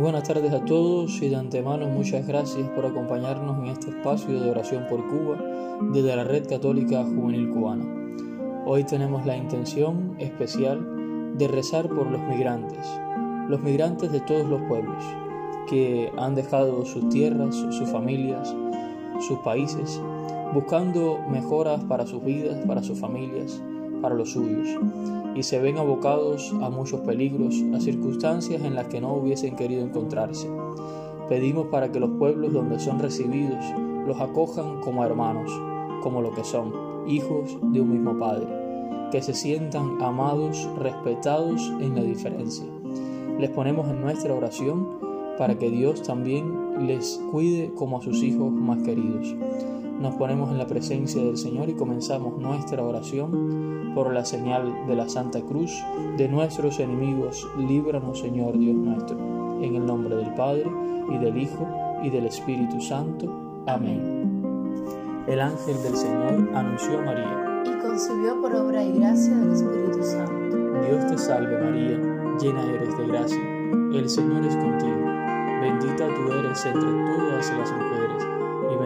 Muy buenas tardes a todos y de antemano muchas gracias por acompañarnos en este espacio de oración por Cuba desde la Red Católica Juvenil Cubana. Hoy tenemos la intención especial de rezar por los migrantes, los migrantes de todos los pueblos que han dejado sus tierras, sus familias, sus países, buscando mejoras para sus vidas, para sus familias, para los suyos, y se ven abocados a muchos peligros, a circunstancias en las que no hubiesen querido encontrarse. Pedimos para que los pueblos donde son recibidos los acojan como hermanos, como lo que son, hijos de un mismo Padre, que se sientan amados, respetados en la diferencia. Les ponemos en nuestra oración para que Dios también les cuide como a sus hijos más queridos. Nos ponemos en la presencia del Señor y comenzamos nuestra oración por la señal de la Santa Cruz de nuestros enemigos. Líbranos, Señor Dios nuestro, en el nombre del Padre y del Hijo y del Espíritu Santo. Amén. El ángel del Señor anunció a María. Y concibió por obra y gracia del Espíritu Santo. Dios te salve María, llena eres de gracia. El Señor es contigo. Bendita tú eres entre todas las mujeres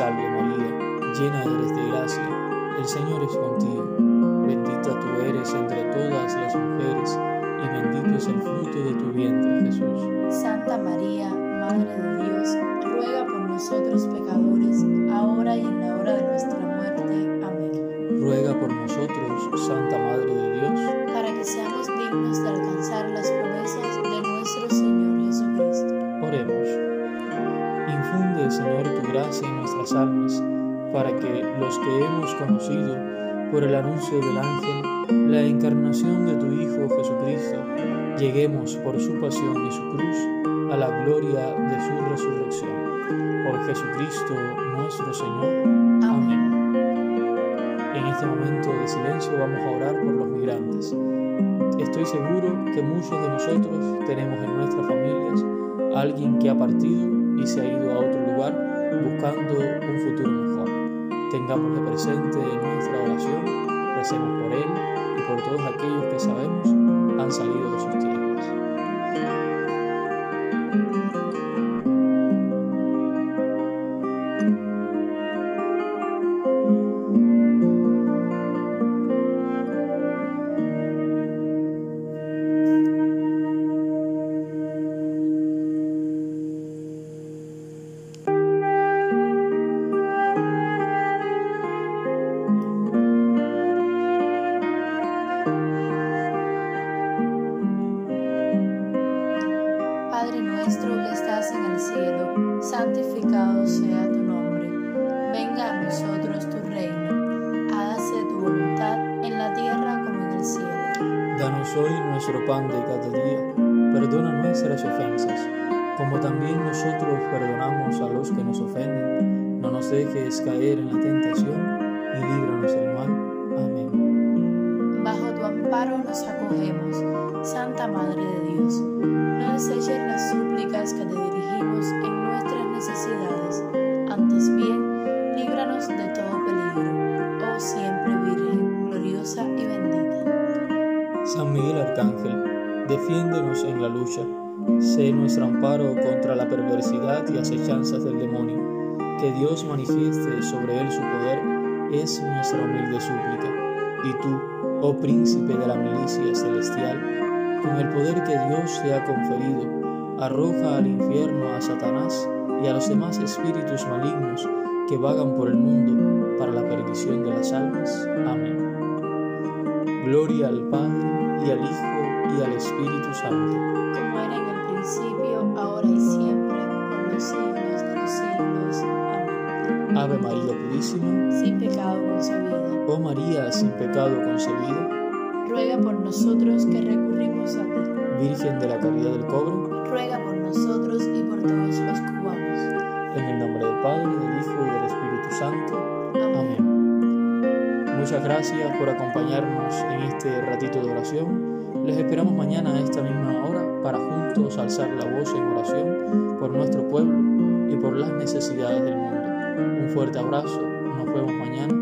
salve María, llena eres de gracia, el Señor es contigo. Bendita tú eres entre todas las mujeres y bendito es el fruto de tu vientre Jesús. Santa María, Madre de Dios, ruega por nosotros pecadores, ahora y en la hora de nuestra muerte. Amén. Ruega por nosotros, Santa Madre de Dios, Para que seamos dignos de alcanzar gracia en nuestras almas, para que los que hemos conocido por el anuncio del ángel la encarnación de tu Hijo Jesucristo, lleguemos por su pasión y su cruz a la gloria de su resurrección. Por Jesucristo nuestro Señor. Amén. En este momento de silencio vamos a orar por los migrantes. Estoy seguro que muchos de nosotros tenemos en nuestras familias a alguien que ha partido y se ha buscando un futuro mejor. Tengámosle presente en nuestra oración, recemos por él y por todos aquellos que sabemos han salido de sus tierras. Sea tu nombre. Venga a nosotros tu reino. Hágase tu voluntad en la tierra como en el cielo. Danos hoy nuestro pan de cada día. Perdona nuestras ofensas, como también nosotros perdonamos a los que nos ofenden. No nos dejes caer en la tentación y líbranos del mal. Amén. Bajo tu amparo nos acogemos, Santa Madre de Dios. No deseches las súplicas que te dirigimos en San Miguel Arcángel, defiéndenos en la lucha. Sé nuestro amparo contra la perversidad y acechanzas del demonio. Que Dios manifieste sobre él su poder es nuestra humilde súplica. Y tú, oh príncipe de la milicia celestial, con el poder que Dios te ha conferido, arroja al infierno a Satanás y a los demás espíritus malignos que vagan por el mundo para la perdición de las almas. Amén. Gloria al Padre y al Hijo y al Espíritu Santo. como era en el principio, ahora y siempre, por los siglos de los siglos. Amén. Ave María Purísima, sin pecado concebida. Oh María, sin pecado concebida, ruega por nosotros que recurrimos a ti. Virgen de la Caridad del Cobre, ruega por nosotros y por todos los cubanos. En el nombre del Padre, del Hijo y del Espíritu Santo. Muchas gracias por acompañarnos en este ratito de oración. Les esperamos mañana a esta misma hora para juntos alzar la voz en oración por nuestro pueblo y por las necesidades del mundo. Un fuerte abrazo, nos vemos mañana